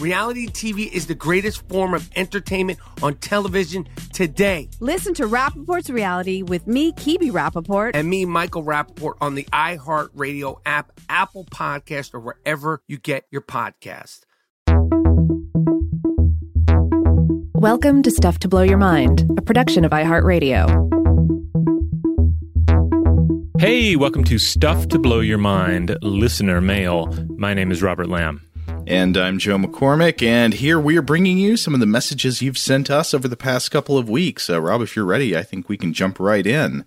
Reality TV is the greatest form of entertainment on television today. Listen to Rapaport's Reality with me, Kebby Rappaport. And me, Michael Rapaport, on the iHeartRadio app, Apple Podcast, or wherever you get your podcast. Welcome to Stuff to Blow Your Mind, a production of iHeartRadio. Hey, welcome to Stuff to Blow Your Mind, listener mail. My name is Robert Lamb. And I'm Joe McCormick, and here we are bringing you some of the messages you've sent us over the past couple of weeks. Uh, Rob, if you're ready, I think we can jump right in.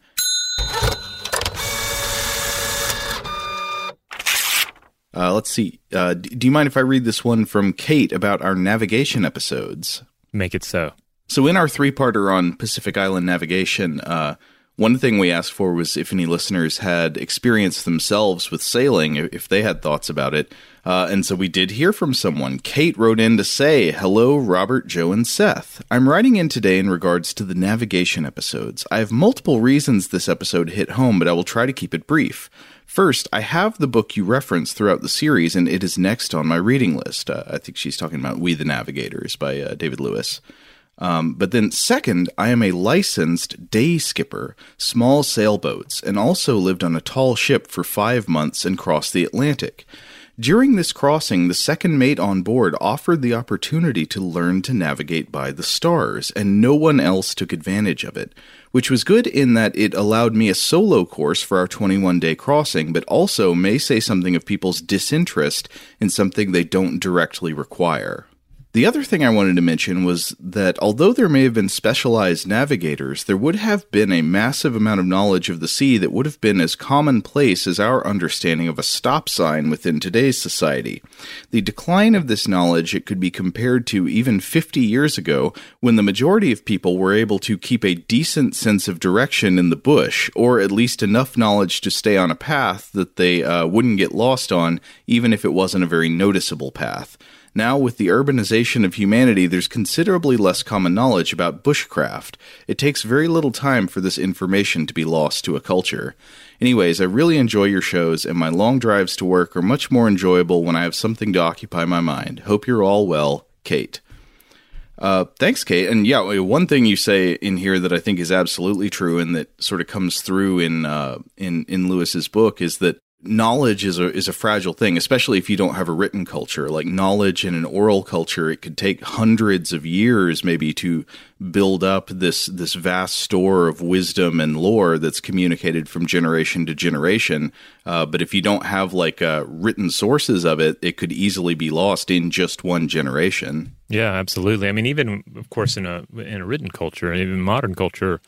Uh, let's see. Uh, do you mind if I read this one from Kate about our navigation episodes? Make it so. So, in our three parter on Pacific Island navigation, uh, one thing we asked for was if any listeners had experience themselves with sailing, if they had thoughts about it. Uh, and so we did hear from someone. Kate wrote in to say, Hello, Robert, Joe, and Seth. I'm writing in today in regards to the navigation episodes. I have multiple reasons this episode hit home, but I will try to keep it brief. First, I have the book you reference throughout the series, and it is next on my reading list. Uh, I think she's talking about We the Navigators by uh, David Lewis. Um, but then, second, I am a licensed day skipper, small sailboats, and also lived on a tall ship for five months and crossed the Atlantic. During this crossing, the second mate on board offered the opportunity to learn to navigate by the stars, and no one else took advantage of it, which was good in that it allowed me a solo course for our 21 day crossing, but also may say something of people's disinterest in something they don't directly require. The other thing I wanted to mention was that although there may have been specialized navigators, there would have been a massive amount of knowledge of the sea that would have been as commonplace as our understanding of a stop sign within today's society. The decline of this knowledge it could be compared to even 50 years ago when the majority of people were able to keep a decent sense of direction in the bush, or at least enough knowledge to stay on a path that they uh, wouldn't get lost on, even if it wasn't a very noticeable path. Now, with the urbanization of humanity, there's considerably less common knowledge about bushcraft. It takes very little time for this information to be lost to a culture. Anyways, I really enjoy your shows, and my long drives to work are much more enjoyable when I have something to occupy my mind. Hope you're all well, Kate. Uh, thanks, Kate. And yeah, one thing you say in here that I think is absolutely true, and that sort of comes through in uh, in in Lewis's book, is that knowledge is a is a fragile thing, especially if you don't have a written culture. Like knowledge in an oral culture, it could take hundreds of years maybe to build up this this vast store of wisdom and lore that's communicated from generation to generation. Uh, but if you don't have like uh, written sources of it, it could easily be lost in just one generation. Yeah, absolutely. I mean, even of course in a in a written culture, even modern culture,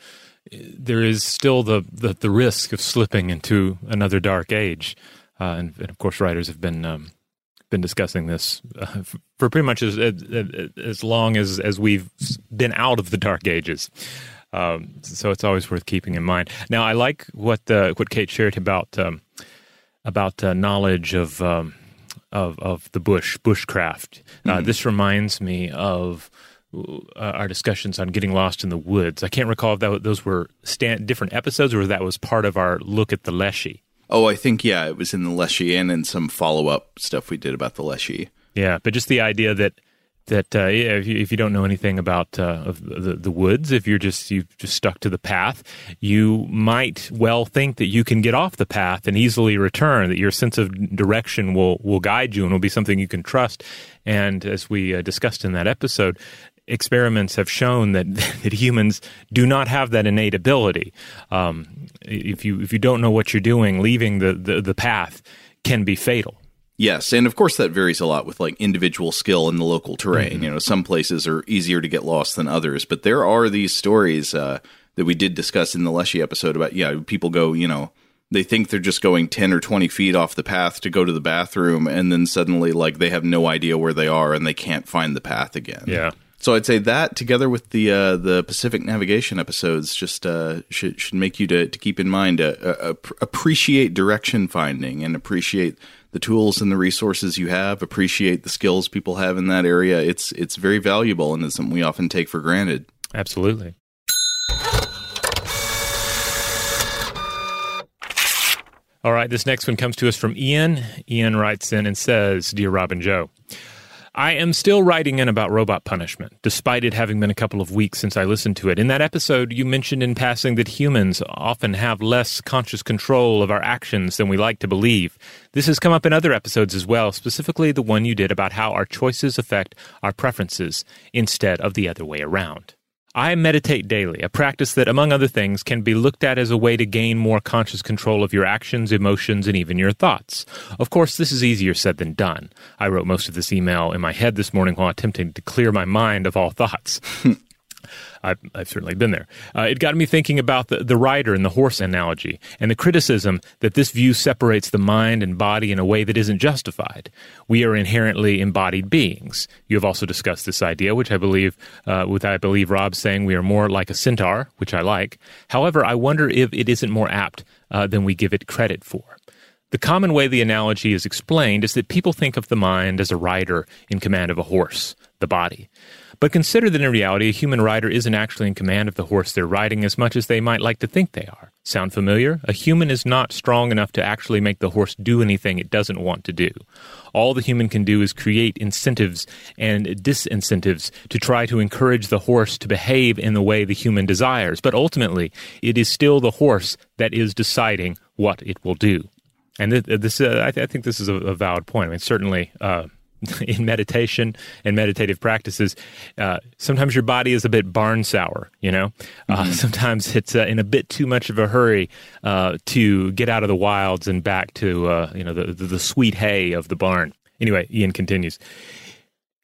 there is still the, the, the risk of slipping into another dark age, uh, and, and, of course, writers have been um, been discussing this uh, for pretty much as, as, as long as as we've been out of the dark ages. Um, so it's always worth keeping in mind. Now, I like what uh, what Kate shared about um, about uh, knowledge of um, of of the bush bushcraft. Uh, mm-hmm. This reminds me of uh, our discussions on getting lost in the woods. I can't recall if that, those were stand, different episodes or that was part of our look at the Leshy. Oh, I think yeah, it was in the Leshy and in some follow up stuff we did about the Leshy. Yeah, but just the idea that that uh, yeah, if, you, if you don't know anything about uh, the, the woods, if you're just you just stuck to the path, you might well think that you can get off the path and easily return. That your sense of direction will will guide you and will be something you can trust. And as we uh, discussed in that episode, experiments have shown that that humans do not have that innate ability. Um, if you if you don't know what you're doing, leaving the, the, the path can be fatal. Yes, and of course that varies a lot with like individual skill in the local terrain. Mm-hmm. You know, some places are easier to get lost than others, but there are these stories uh, that we did discuss in the Leshy episode about yeah, people go, you know, they think they're just going 10 or 20 feet off the path to go to the bathroom and then suddenly like they have no idea where they are and they can't find the path again. Yeah. So I'd say that together with the uh, the Pacific navigation episodes just uh, should should make you to, to keep in mind uh, uh appreciate direction finding and appreciate the tools and the resources you have. Appreciate the skills people have in that area. It's it's very valuable and it's something we often take for granted. Absolutely. All right, this next one comes to us from Ian. Ian writes in and says, "Dear Robin Joe." I am still writing in about robot punishment, despite it having been a couple of weeks since I listened to it. In that episode, you mentioned in passing that humans often have less conscious control of our actions than we like to believe. This has come up in other episodes as well, specifically the one you did about how our choices affect our preferences instead of the other way around. I meditate daily, a practice that, among other things, can be looked at as a way to gain more conscious control of your actions, emotions, and even your thoughts. Of course, this is easier said than done. I wrote most of this email in my head this morning while attempting to clear my mind of all thoughts. I've, I've certainly been there. Uh, it got me thinking about the, the rider and the horse analogy and the criticism that this view separates the mind and body in a way that isn't justified. We are inherently embodied beings. You have also discussed this idea, which I believe, uh, with I believe Rob saying we are more like a centaur, which I like. However, I wonder if it isn't more apt uh, than we give it credit for. The common way the analogy is explained is that people think of the mind as a rider in command of a horse, the body. But consider that in reality, a human rider isn't actually in command of the horse they're riding as much as they might like to think they are. Sound familiar? A human is not strong enough to actually make the horse do anything it doesn't want to do. All the human can do is create incentives and disincentives to try to encourage the horse to behave in the way the human desires. But ultimately, it is still the horse that is deciding what it will do. And this, uh, I, th- I, think this is a, a, valid point. I mean, certainly, uh, in meditation and meditative practices, uh, sometimes your body is a bit barn sour. You know, uh, mm-hmm. sometimes it's uh, in a bit too much of a hurry uh, to get out of the wilds and back to uh, you know the, the the sweet hay of the barn. Anyway, Ian continues.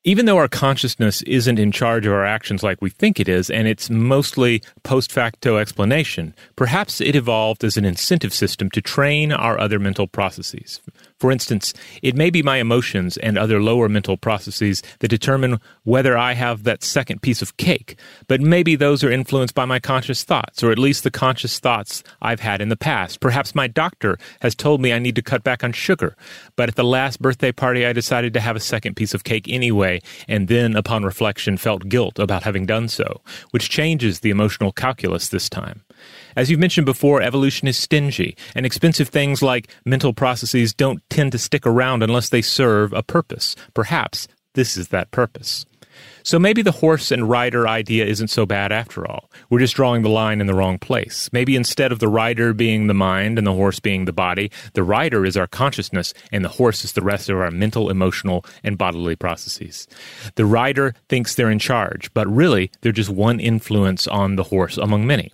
Even though our consciousness isn't in charge of our actions like we think it is, and it's mostly post facto explanation, perhaps it evolved as an incentive system to train our other mental processes. For instance, it may be my emotions and other lower mental processes that determine whether I have that second piece of cake, but maybe those are influenced by my conscious thoughts, or at least the conscious thoughts I've had in the past. Perhaps my doctor has told me I need to cut back on sugar, but at the last birthday party I decided to have a second piece of cake anyway, and then, upon reflection, felt guilt about having done so, which changes the emotional calculus this time. As you've mentioned before, evolution is stingy, and expensive things like mental processes don't tend to stick around unless they serve a purpose. Perhaps this is that purpose. So maybe the horse and rider idea isn't so bad after all. We're just drawing the line in the wrong place. Maybe instead of the rider being the mind and the horse being the body, the rider is our consciousness and the horse is the rest of our mental, emotional, and bodily processes. The rider thinks they're in charge, but really they're just one influence on the horse among many.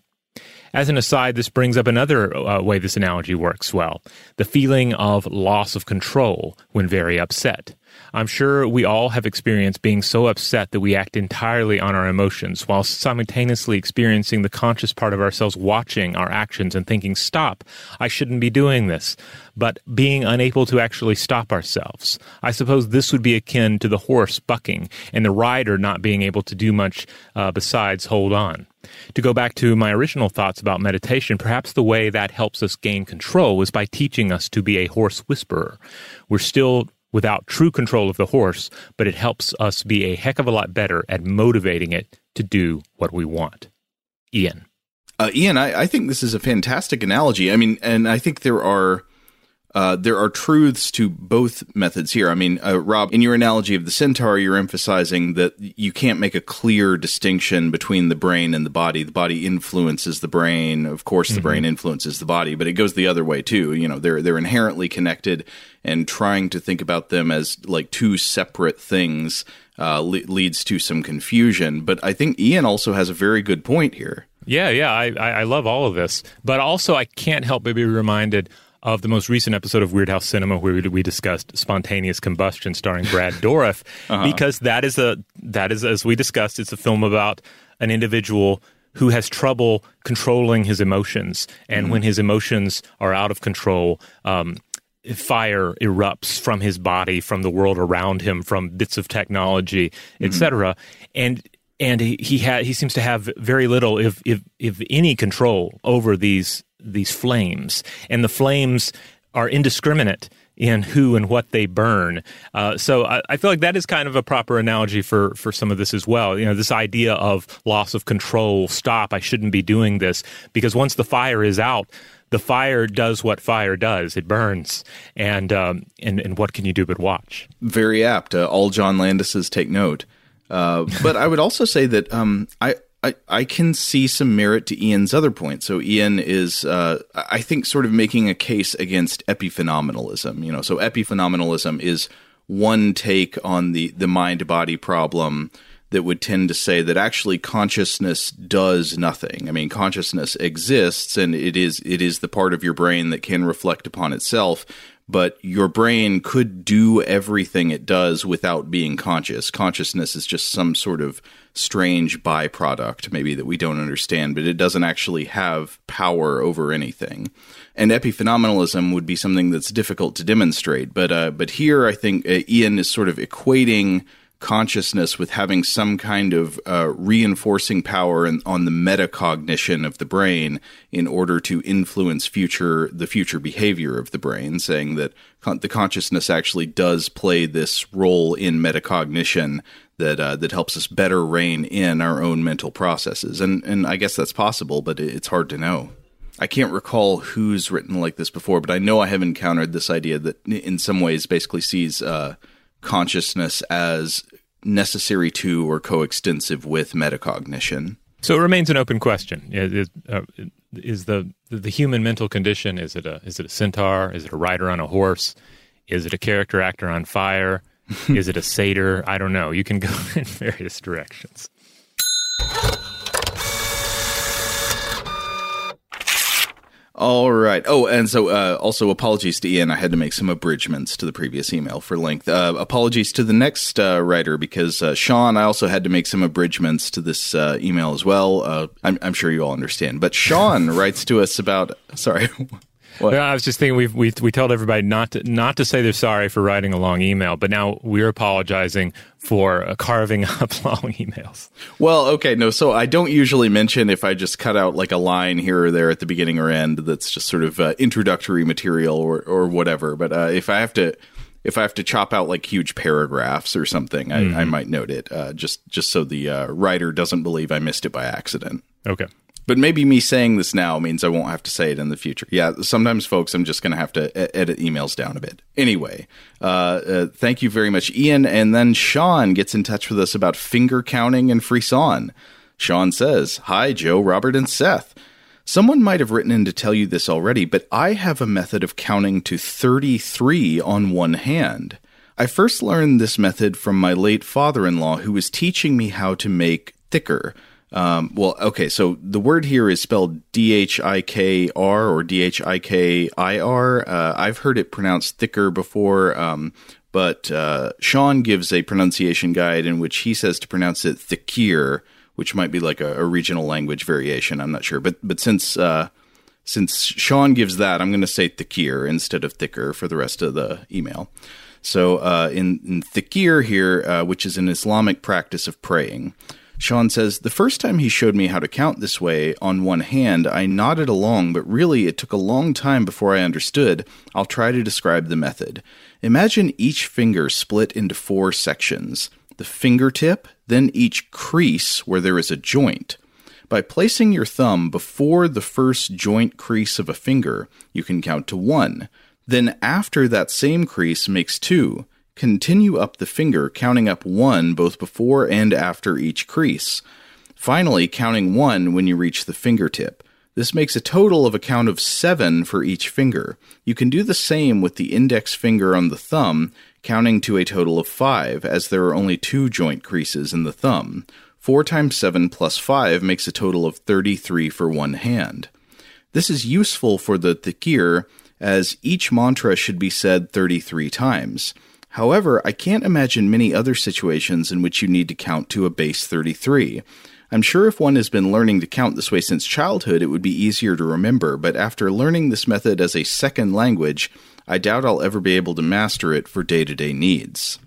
As an aside, this brings up another uh, way this analogy works well the feeling of loss of control when very upset. I'm sure we all have experienced being so upset that we act entirely on our emotions while simultaneously experiencing the conscious part of ourselves watching our actions and thinking, stop, I shouldn't be doing this, but being unable to actually stop ourselves. I suppose this would be akin to the horse bucking and the rider not being able to do much uh, besides hold on. To go back to my original thoughts about meditation, perhaps the way that helps us gain control is by teaching us to be a horse whisperer. We're still without true control of the horse, but it helps us be a heck of a lot better at motivating it to do what we want. Ian. Uh, Ian, I, I, think this is a fantastic analogy. I mean, and I think there are uh, there are truths to both methods here. I mean, uh, Rob, in your analogy of the centaur, you're emphasizing that you can't make a clear distinction between the brain and the body. The body influences the brain. Of course, the mm-hmm. brain influences the body, but it goes the other way too. You know, they're they're inherently connected, and trying to think about them as like two separate things uh, le- leads to some confusion. But I think Ian also has a very good point here. Yeah, yeah, I, I love all of this, but also I can't help but be reminded of the most recent episode of Weirdhouse Cinema where we discussed spontaneous combustion starring Brad Dourif uh-huh. because that is a that is as we discussed it's a film about an individual who has trouble controlling his emotions and mm-hmm. when his emotions are out of control um, fire erupts from his body from the world around him from bits of technology etc mm-hmm. and and he he, ha- he seems to have very little if if if any control over these these flames, and the flames are indiscriminate in who and what they burn. Uh, so I, I, feel like that is kind of a proper analogy for for some of this as well. You know, this idea of loss of control. Stop! I shouldn't be doing this because once the fire is out. The fire does what fire does; it burns, and um, and and what can you do but watch? Very apt. Uh, all John Landis's take note. Uh, but I would also say that um, I I, I can see some merit to Ian's other point. So Ian is, uh, I think, sort of making a case against epiphenomenalism. You know, so epiphenomenalism is one take on the the mind body problem that would tend to say that actually consciousness does nothing. I mean, consciousness exists, and it is it is the part of your brain that can reflect upon itself but your brain could do everything it does without being conscious. Consciousness is just some sort of strange byproduct, maybe that we don't understand, but it doesn't actually have power over anything. And epiphenomenalism would be something that's difficult to demonstrate. But uh, but here, I think uh, Ian is sort of equating consciousness with having some kind of uh, reinforcing power in, on the metacognition of the brain in order to influence future the future behavior of the brain saying that con- the consciousness actually does play this role in metacognition that uh, that helps us better rein in our own mental processes and and I guess that's possible but it's hard to know I can't recall who's written like this before but I know I have encountered this idea that in some ways basically sees uh, consciousness as necessary to or coextensive with metacognition. So it remains an open question: is, uh, is the the human mental condition is it a is it a centaur? Is it a rider on a horse? Is it a character actor on fire? Is it a satyr? I don't know. You can go in various directions. All right. Oh, and so uh, also apologies to Ian. I had to make some abridgments to the previous email for length. Uh, apologies to the next uh, writer because uh, Sean, I also had to make some abridgments to this uh, email as well. Uh, I'm, I'm, sure you all understand. But Sean writes to us about. Sorry. What? I was just thinking we we we told everybody not to not to say they're sorry for writing a long email, but now we're apologizing for uh, carving up long emails. Well, okay, no. So I don't usually mention if I just cut out like a line here or there at the beginning or end that's just sort of uh, introductory material or or whatever. But uh, if I have to if I have to chop out like huge paragraphs or something, I, mm-hmm. I might note it uh, just just so the uh, writer doesn't believe I missed it by accident. Okay. But maybe me saying this now means I won't have to say it in the future. Yeah, sometimes, folks, I'm just going to have to edit emails down a bit. Anyway, uh, uh, thank you very much, Ian. And then Sean gets in touch with us about finger counting and frisson. Sean says, Hi, Joe, Robert, and Seth. Someone might have written in to tell you this already, but I have a method of counting to 33 on one hand. I first learned this method from my late father in law, who was teaching me how to make thicker Um, well, okay, so the word here is spelled D H I K R or D H I K I R. Uh, I've heard it pronounced thicker before, um, but uh, Sean gives a pronunciation guide in which he says to pronounce it thicker, which might be like a, a regional language variation. I'm not sure, but but since uh, since Sean gives that, I'm going to say thicker instead of thicker for the rest of the email. So uh, in, in here, uh, which is an Islamic practice of praying. Sean says, The first time he showed me how to count this way on one hand, I nodded along, but really it took a long time before I understood. I'll try to describe the method. Imagine each finger split into four sections the fingertip, then each crease where there is a joint. By placing your thumb before the first joint crease of a finger, you can count to one. Then, after that same crease makes two, Continue up the finger, counting up one both before and after each crease. Finally, counting one when you reach the fingertip. This makes a total of a count of seven for each finger. You can do the same with the index finger on the thumb, counting to a total of five, as there are only two joint creases in the thumb. 4 times 7 plus 5 makes a total of 33 for one hand. This is useful for the dhikr, as each mantra should be said 33 times. However, I can't imagine many other situations in which you need to count to a base 33. I'm sure if one has been learning to count this way since childhood, it would be easier to remember, but after learning this method as a second language, I doubt I'll ever be able to master it for day to day needs.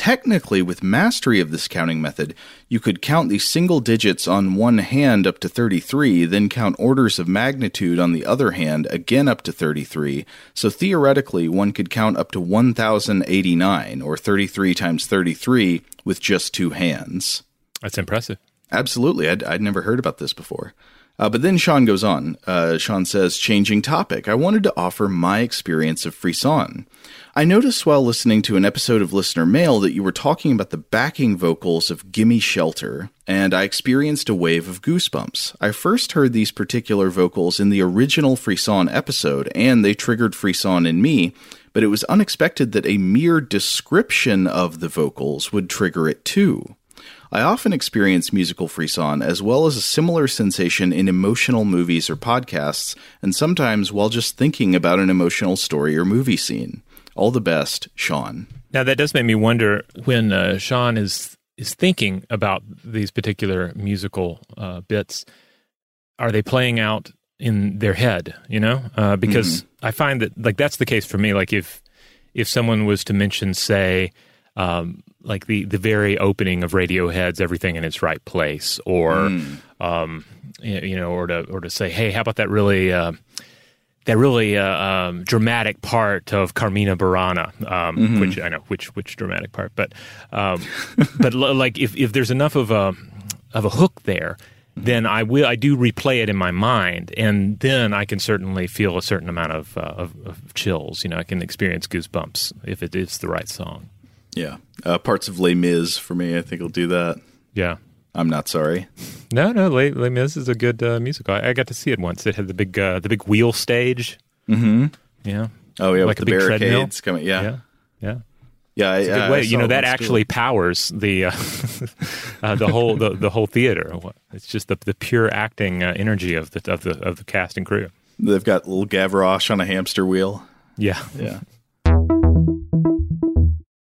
Technically, with mastery of this counting method, you could count the single digits on one hand up to 33, then count orders of magnitude on the other hand again up to 33. So theoretically, one could count up to 1089, or 33 times 33, with just two hands. That's impressive. Absolutely. I'd, I'd never heard about this before. Uh, but then Sean goes on. Uh, Sean says, changing topic, I wanted to offer my experience of Frisson. I noticed while listening to an episode of Listener Mail that you were talking about the backing vocals of Gimme Shelter, and I experienced a wave of goosebumps. I first heard these particular vocals in the original Frisson episode, and they triggered Frisson in me, but it was unexpected that a mere description of the vocals would trigger it too. I often experience musical frisson as well as a similar sensation in emotional movies or podcasts, and sometimes while just thinking about an emotional story or movie scene. All the best, Sean. Now that does make me wonder when uh, Sean is is thinking about these particular musical uh, bits. Are they playing out in their head? You know, uh, because mm-hmm. I find that like that's the case for me. Like if if someone was to mention, say, um, like the the very opening of Radiohead's "Everything in Its Right Place," or mm. um, you know, or to or to say, "Hey, how about that really uh, that really uh, um, dramatic part of Carmina Burana?" Um, mm-hmm. Which I know which which dramatic part, but um, but like if if there's enough of a of a hook there. Then I will. I do replay it in my mind, and then I can certainly feel a certain amount of, uh, of, of chills. You know, I can experience goosebumps if it is the right song. Yeah. Uh, parts of Les Mis for me, I think will do that. Yeah. I'm not sorry. No, no, Les, Les Mis is a good uh, musical. I, I, got to see it once. It had the big, uh, the big wheel stage. Mm-hmm. Yeah. Oh yeah, like the barricades coming. Yeah. Yeah. Yeah. Yeah, it's a good way. you know that actually too. powers the uh, uh, the whole the, the whole theater. It's just the the pure acting uh, energy of the of the of the cast and crew. They've got little Gavroche on a hamster wheel. Yeah, yeah.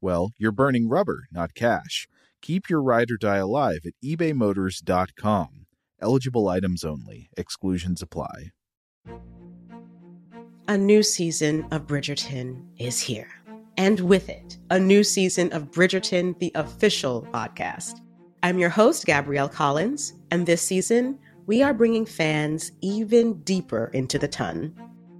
well, you're burning rubber, not cash. Keep your ride or die alive at ebaymotors.com. Eligible items only, exclusions apply. A new season of Bridgerton is here. And with it, a new season of Bridgerton, the official podcast. I'm your host, Gabrielle Collins, and this season, we are bringing fans even deeper into the ton.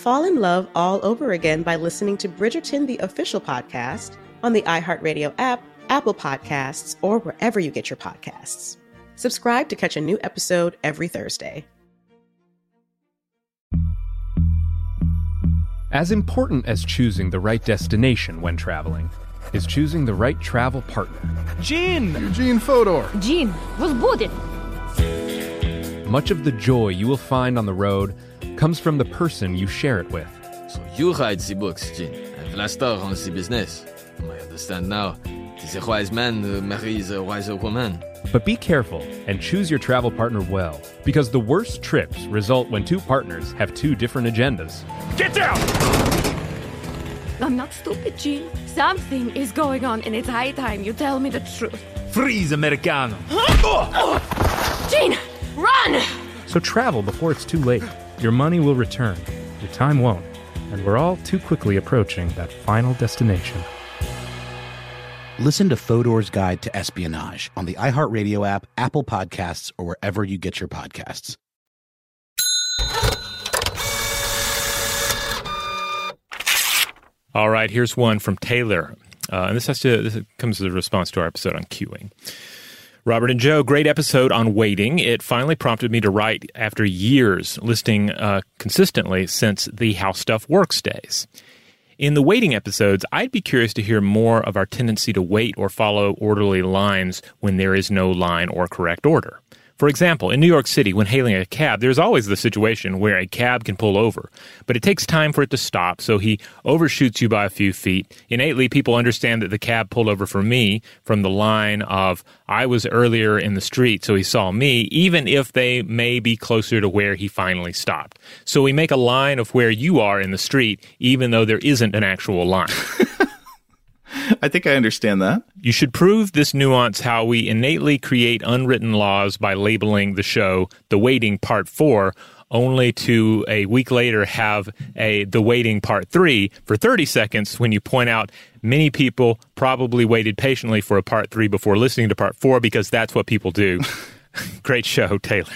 Fall in love all over again by listening to Bridgerton, the official podcast, on the iHeartRadio app, Apple Podcasts, or wherever you get your podcasts. Subscribe to catch a new episode every Thursday. As important as choosing the right destination when traveling is choosing the right travel partner. Gene! Eugene Fodor! Gene, was booted! Much of the joy you will find on the road comes from the person you share it with. So you write the books, Gene, and Vlasta runs the business. I understand now. It is a wise man who marries a wiser woman. But be careful and choose your travel partner well, because the worst trips result when two partners have two different agendas. Get down! I'm not stupid, Gene. Something is going on, and it's high time you tell me the truth. Freeze, Americano! Oh! Gene, run! So travel before it's too late. Your money will return, your time won't, and we're all too quickly approaching that final destination. Listen to Fodor's Guide to Espionage on the iHeartRadio app, Apple Podcasts, or wherever you get your podcasts. All right, here's one from Taylor. Uh, and this has to this comes as a response to our episode on queuing. Robert and Joe, great episode on waiting. It finally prompted me to write after years listening uh, consistently since the How Stuff Works days. In the waiting episodes, I'd be curious to hear more of our tendency to wait or follow orderly lines when there is no line or correct order. For example, in New York City, when hailing a cab, there's always the situation where a cab can pull over, but it takes time for it to stop, so he overshoots you by a few feet. Innately, people understand that the cab pulled over for me from the line of, I was earlier in the street, so he saw me, even if they may be closer to where he finally stopped. So we make a line of where you are in the street, even though there isn't an actual line. I think I understand that. You should prove this nuance how we innately create unwritten laws by labeling the show The Waiting Part 4 only to a week later have a The Waiting Part 3 for 30 seconds when you point out many people probably waited patiently for a Part 3 before listening to Part 4 because that's what people do. Great show, Taylor.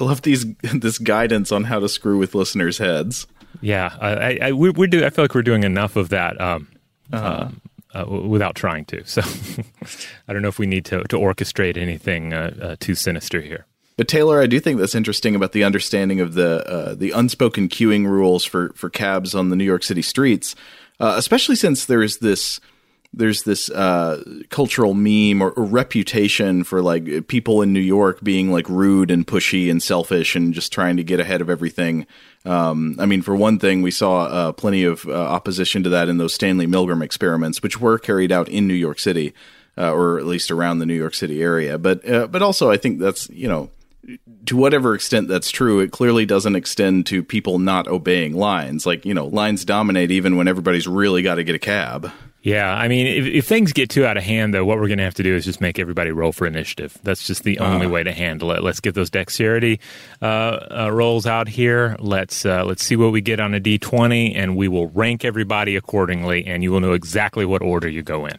I love these this guidance on how to screw with listeners' heads. Yeah, I, I, we, we do. I feel like we're doing enough of that um, uh, uh, without trying to. So I don't know if we need to, to orchestrate anything uh, uh, too sinister here. But Taylor, I do think that's interesting about the understanding of the uh, the unspoken queuing rules for for cabs on the New York City streets, uh, especially since there is this there's this uh, cultural meme or, or, reputation for like people in New York being like rude and pushy and selfish and just trying to get ahead of everything. Um, I mean, for one thing, we saw uh, plenty of uh, opposition to that in those Stanley Milgram experiments, which were carried out in New York City, uh, or at least around the New York City area. But uh, but also, I think that's you know to whatever extent that's true, it clearly doesn't extend to people not obeying lines. Like, you know, lines dominate even when everybody's really got to get a cab. Yeah, I mean, if, if, things get too out of hand, though, what we're going to have to do is just make everybody roll for initiative. That's just the only uh, way to handle it. Let's get those dexterity uh, uh, rolls out here. Let's uh, let's see what we get on a d twenty, and we will rank everybody accordingly, and you will know exactly what order you go in.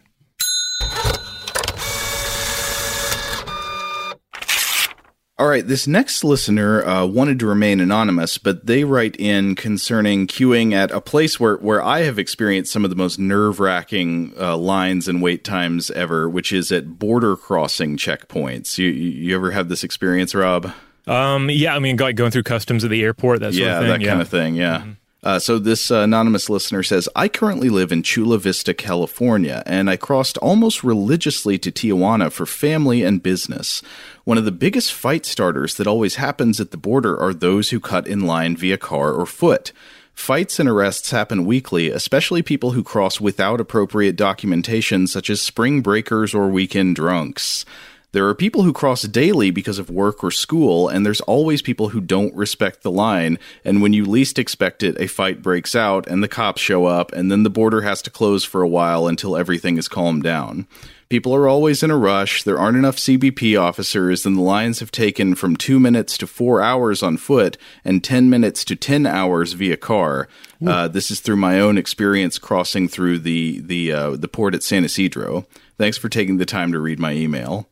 All right, this next listener uh, wanted to remain anonymous, but they write in concerning queuing at a place where, where I have experienced some of the most nerve wracking uh, lines and wait times ever, which is at border crossing checkpoints. You, you ever have this experience, Rob? Um, yeah, I mean, going through customs at the airport, that yeah, that yeah. kind of thing, yeah. Mm-hmm. Uh, so this uh, anonymous listener says, I currently live in Chula Vista, California, and I crossed almost religiously to Tijuana for family and business. One of the biggest fight starters that always happens at the border are those who cut in line via car or foot. Fights and arrests happen weekly, especially people who cross without appropriate documentation, such as spring breakers or weekend drunks. There are people who cross daily because of work or school, and there's always people who don't respect the line. And when you least expect it, a fight breaks out and the cops show up, and then the border has to close for a while until everything is calmed down. People are always in a rush, there aren't enough CBP officers, and the lines have taken from two minutes to four hours on foot and 10 minutes to 10 hours via car. Uh, this is through my own experience crossing through the, the, uh, the port at San Ysidro. Thanks for taking the time to read my email.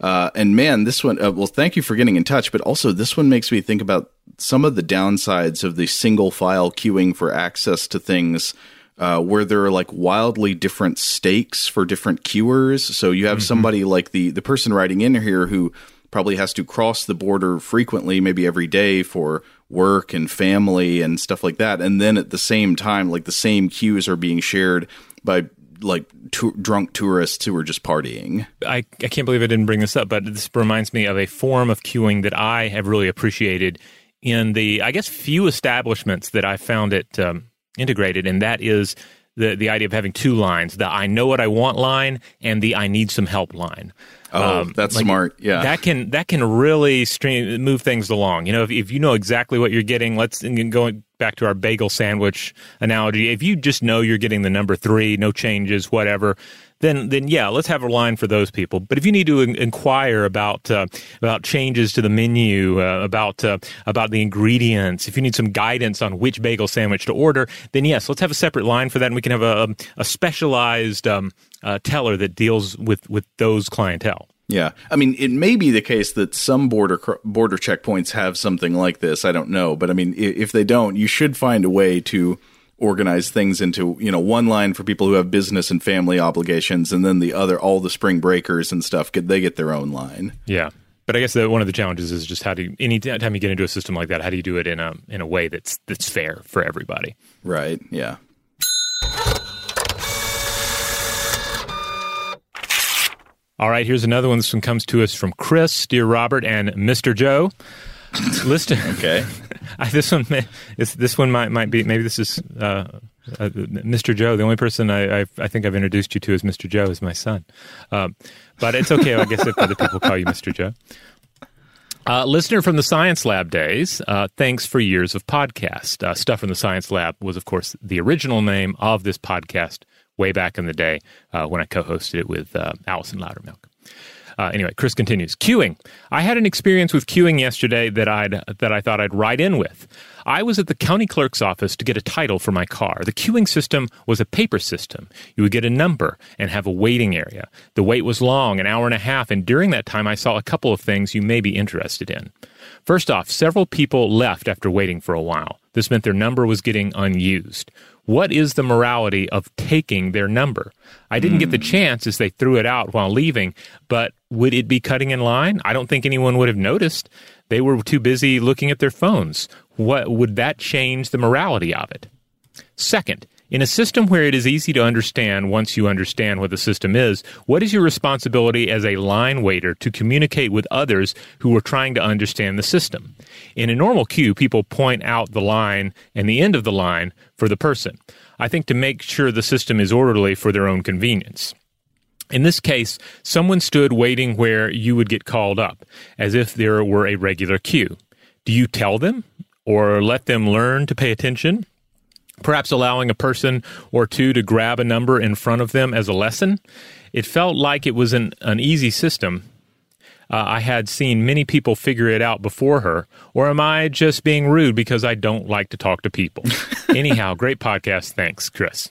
Uh, and man, this one, uh, well, thank you for getting in touch, but also this one makes me think about some of the downsides of the single file queuing for access to things. Uh, where there are like wildly different stakes for different queuers. So you have mm-hmm. somebody like the the person writing in here who probably has to cross the border frequently, maybe every day for work and family and stuff like that. And then at the same time, like the same queues are being shared by like tu- drunk tourists who were just partying. I, I can't believe I didn't bring this up, but this reminds me of a form of queuing that I have really appreciated in the, I guess, few establishments that I found it um, integrated, and that is the the idea of having two lines: the "I know what I want" line and the "I need some help" line. Oh, um, that's like smart. Yeah, that can that can really stream move things along. You know, if, if you know exactly what you're getting, let's going back to our bagel sandwich analogy. If you just know you're getting the number three, no changes, whatever, then then yeah, let's have a line for those people. But if you need to in- inquire about uh, about changes to the menu, uh, about uh, about the ingredients, if you need some guidance on which bagel sandwich to order, then yes, let's have a separate line for that, and we can have a, a specialized um, uh, teller that deals with with those clientele. Yeah, I mean, it may be the case that some border border checkpoints have something like this. I don't know, but I mean, if they don't, you should find a way to organize things into you know one line for people who have business and family obligations, and then the other all the spring breakers and stuff get they get their own line. Yeah. But I guess the, one of the challenges is just how do you, any time you get into a system like that, how do you do it in a in a way that's that's fair for everybody? Right. Yeah. All right, here's another one. This one comes to us from Chris, dear Robert, and Mr. Joe. Listen, okay. this one, this, this one might might be maybe this is uh, uh, Mr. Joe. The only person I, I, I think I've introduced you to is Mr. Joe is my son, uh, but it's okay. I guess if other people call you Mr. Joe. Uh, listener from the Science Lab days, uh, thanks for years of podcast. Uh, Stuff from the Science Lab was, of course, the original name of this podcast way back in the day uh, when I co hosted it with uh, Allison Loudermilk. Uh, anyway, Chris continues. Queuing. I had an experience with queuing yesterday that I'd that I thought I'd ride in with. I was at the county clerk's office to get a title for my car. The queuing system was a paper system. You would get a number and have a waiting area. The wait was long, an hour and a half, and during that time I saw a couple of things you may be interested in. First off, several people left after waiting for a while. This meant their number was getting unused. What is the morality of taking their number? I didn't mm. get the hmm. chance as they threw it out while leaving, but would it be cutting in line? I don't think anyone would have noticed. They were too busy looking at their phones. What would that change the morality of it? Second, In a system where it is easy to understand once you understand what the system is, what is your responsibility as a line waiter to communicate with others who are trying to understand the system? In a normal queue, people point out the line and the end of the line for the person. I think to make sure the system is orderly for their own convenience. In this case, someone stood waiting where you would get called up, as if there were a regular queue. Do you tell them or let them learn to pay attention? Perhaps allowing a person or two to grab a number in front of them as a lesson. It felt like it was an, an easy system. Uh, I had seen many people figure it out before her, or am I just being rude because I don't like to talk to people? Anyhow, great podcast. Thanks, Chris.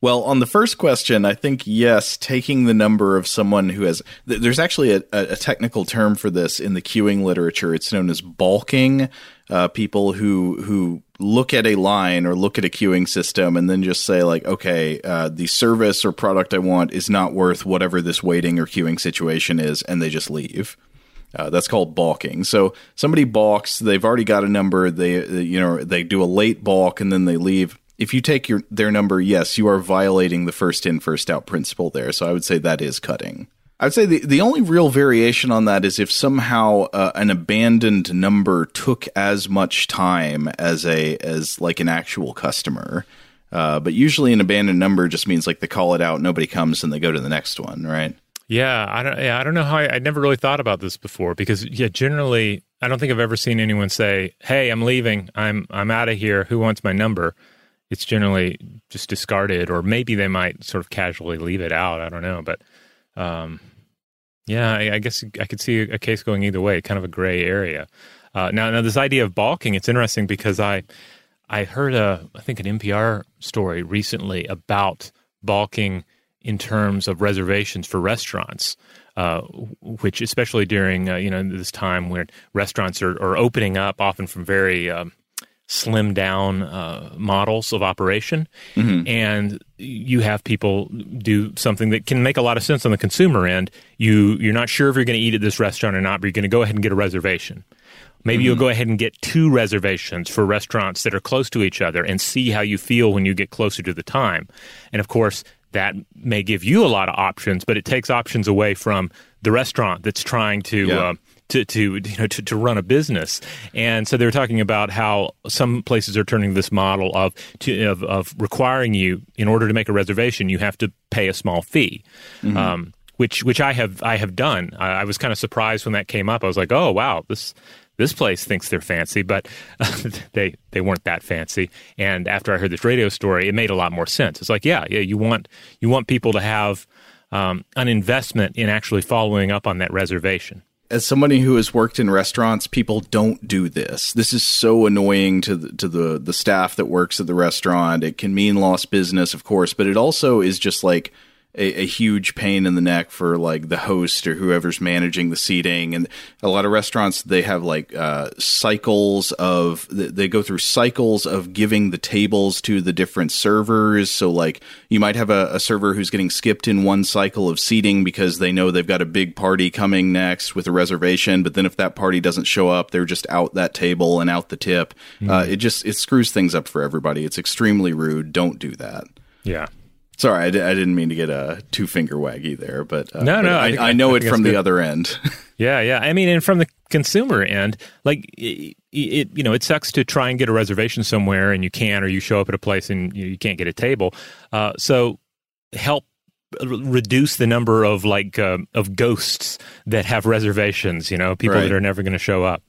Well, on the first question, I think yes, taking the number of someone who has. Th- there's actually a, a, technical term for this in the queuing literature. It's known as balking. Uh, people who who look at a line or look at a queuing system and then just say like, okay, uh, the service or product I want is not worth whatever this waiting or queuing situation is, and they just leave. Uh, that's called balking. So somebody balks. They've already got a number. They, you know, they do a late balk and then they leave if you take your their number, yes, you are violating the first in first out principle there. So I would say that is cutting. I would say the, the only real variation on that is if somehow uh, an abandoned number took as much time as a as like an actual customer. Uh, but usually an abandoned number just means like they call it out, nobody comes, and they go to the next one, right? Yeah, I don't. Yeah, I don't know how. I, I never really thought about this before because yeah, generally I don't think I've ever seen anyone say, "Hey, I'm leaving. I'm I'm out of here. Who wants my number?" It's generally just discarded, or maybe they might sort of casually leave it out. I don't know, but um, yeah, I, I, guess I could see a case going either way, kind of a gray area. Uh, now, now this idea of balking, it's interesting because I I heard a I think an NPR story recently about balking in terms of reservations for restaurants. Uh, which, especially during uh, you know this time when restaurants are, are opening up, often from very um, slim down uh, models of operation, mm-hmm. and you have people do something that can make a lot of sense on the consumer end. You you're not sure if you're going to eat at this restaurant or not, but you're going to go ahead and get a reservation. Maybe mm-hmm. you'll go ahead and get two reservations for restaurants that are close to each other and see how you feel when you get closer to the time. And of course, that may give you a lot of options, but it takes options away from the restaurant that's trying to yeah. uh, to to you know to, to run a business. And so they were talking about how some places are turning this model of to, of, of requiring you in order to make a reservation, you have to pay a small fee. Mm-hmm. Um, which which I have I have done. I, I was kind of surprised when that came up. I was like, oh wow, this this place thinks they're fancy, but uh, they they weren't that fancy. And after I heard this radio story, it made a lot more sense. It's like, yeah, yeah, you want you want people to have um, an investment in actually following up on that reservation as somebody who has worked in restaurants, people don't do this. This is so annoying to the, to the the staff that works at the restaurant. It can mean lost business, of course, but it also is just like a, a, huge pain in the neck for like the host or whoever's managing the seating. And a lot of restaurants they have like uh, cycles of they go through cycles of giving the tables to the different servers. So like you might have a, a server who's getting skipped in one cycle of seating because they know they've got a big party coming next with a reservation. But then if that party doesn't show up, they're just out that table and out the tip. Mm. Uh, it just it screws things up for everybody. It's extremely rude. Don't do that. Yeah. Sorry, I d- I didn't mean to get a two finger waggy there, but uh, no, no, I, I, I, know it from the other end. yeah, yeah. I mean, and from the consumer end, like it, it, you know, it sucks to try and get a reservation somewhere and you can't, or you show up at a place and you, you can't get a table. Uh, so help reduce the number of like uh, of ghosts that have reservations. You know, people right. that are never going to show up.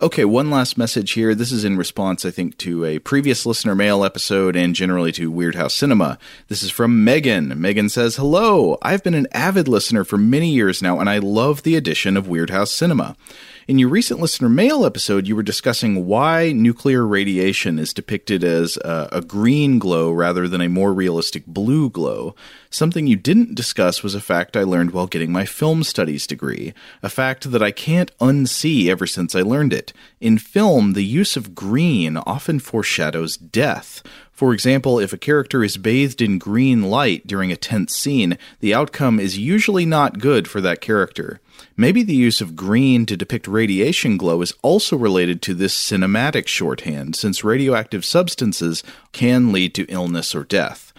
Okay, one last message here. This is in response, I think, to a previous listener mail episode and generally to Weirdhouse Cinema. This is from Megan. Megan says, Hello, I've been an avid listener for many years now, and I love the addition of Weirdhouse Cinema. In your recent listener mail episode, you were discussing why nuclear radiation is depicted as a, a, green glow rather than a more realistic blue glow. Something you didn't discuss was a fact I learned while getting my film studies degree, a fact that I can't unsee ever since I learned it. In film, the use of green often foreshadows death. For example, if a character is bathed in green light during a tense scene, the outcome is usually not good for that character. Maybe the use of green to depict radiation glow is also related to this cinematic shorthand, since radioactive substances can lead to illness or death.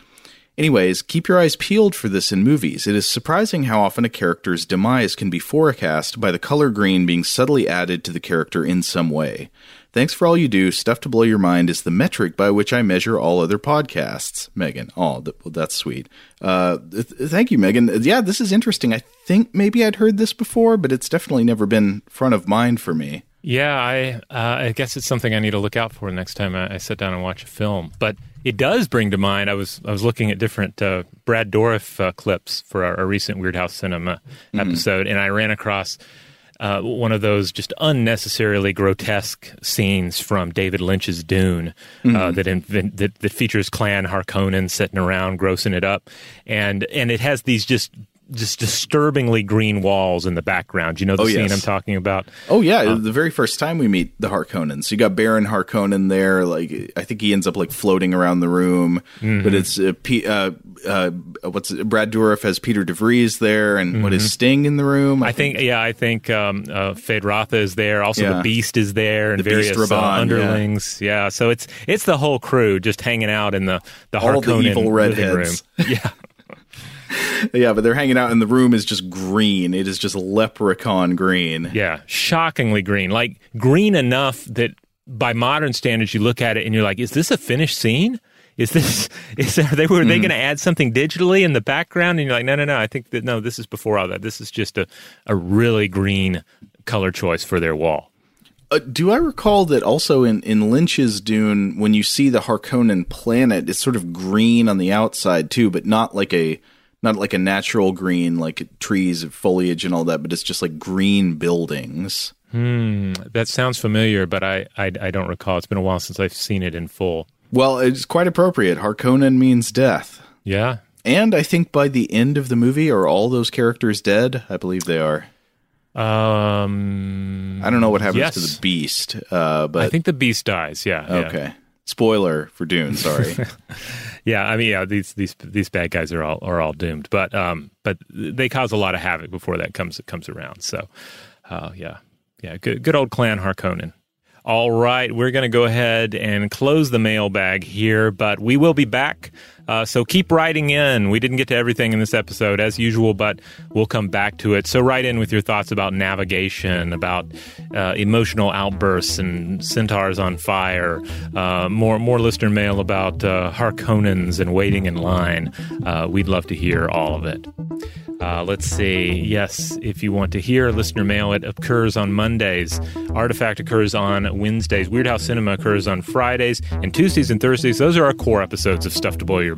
Anyways, keep your eyes peeled for this in movies. It is surprising how often a character's demise can be forecast by the color green being subtly added to the character in some way. Thanks for all you do. Stuff to blow your mind is the metric by which I measure all other podcasts. Megan. Oh, th- well, that's sweet. Uh, th- thank you, Megan. Yeah, this is interesting. I think maybe I'd heard this before, but it's definitely never been front of mind for me. Yeah, I uh, I guess it's something I need to look out for next time I, I sit down and watch a film. But it does bring to mind. I was I was looking at different uh, Brad Dourif uh, clips for our, our, recent Weirdhouse Cinema mm-hmm. episode, and I ran across uh, one of those just unnecessarily grotesque scenes from David Lynch's Dune uh, mm-hmm. uh, that, that, that features Clan Harkonnen sitting around grossing it up, and and it has these just just disturbingly green walls in the background. You know the oh, scene yes. I'm talking about? Oh yeah, uh, the very first time we meet the Harkonnens, you got Baron Harkonnen there. Like I think he ends up like floating around the room, mm-hmm. but it's uh, P- uh, uh, what's it? Brad Dourif has Piter De Vries there, and mm-hmm. what is Sting in the room? I, I think, think, yeah, I think um, uh, Feyd-Rautha is there. Also, yeah. the Beast is there, and the various uh, Rabban, underlings. Yeah. yeah. so it's it's the whole crew just hanging out in the the All Harkonnen the evil redheads. room. Yeah. yeah, but they're hanging out and the room is just green. It is just leprechaun green. Yeah, shockingly green. Like green enough that by modern standards you look at it and you're like, is this a finished scene? Is this is there, they were mm. they hmm. going to add something digitally in the background? And you're like, no, no, no. I think that no, this is before all that. This is just a a really green color choice for their wall. Uh, do I recall that also in, in Lynch's Dune, when you see the Harkonnen planet, it's sort of green on the outside too, but not like a not like a natural green like trees foliage and all that but it's just like green buildings. Hmm that sounds familiar but I, I i don't recall. It's been a while since i've seen it in full. Well it's quite appropriate. Harkonnen means death. Yeah. And i think by the end of the movie are all those characters dead? I believe they are. Um i don't know what happens yes. to the beast uh but i think the beast dies. Yeah okay. Yeah. spoiler for dune sorry yeah, I mean, yeah, these these these bad guys are all are all doomed, but um, but they cause a lot of havoc before that comes comes around. So, uh, yeah, yeah, good good old clan Harkonnen. All right, we're going to go ahead and close the mailbag here, but we will be back. Uh, so keep writing in. We didn't get to everything in this episode, as usual, but we'll come back to it. So write in with your thoughts about navigation, about uh, emotional outbursts and centaurs on fire. Uh, more more listener mail about uh, Harkonnens and waiting in line. Uh, we'd love to hear all of it. Uh, let's see. Yes, if you want to hear listener mail, it occurs on Mondays. Artifact occurs on Wednesdays. Weirdhouse Cinema occurs on Fridays. And Tuesdays and Thursdays, those are our core episodes of Stuff to Blow Your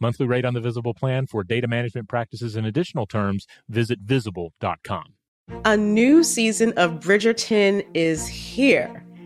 Monthly rate on the Visible plan for data management practices and additional terms, visit visible.com. A new season of Bridgerton is here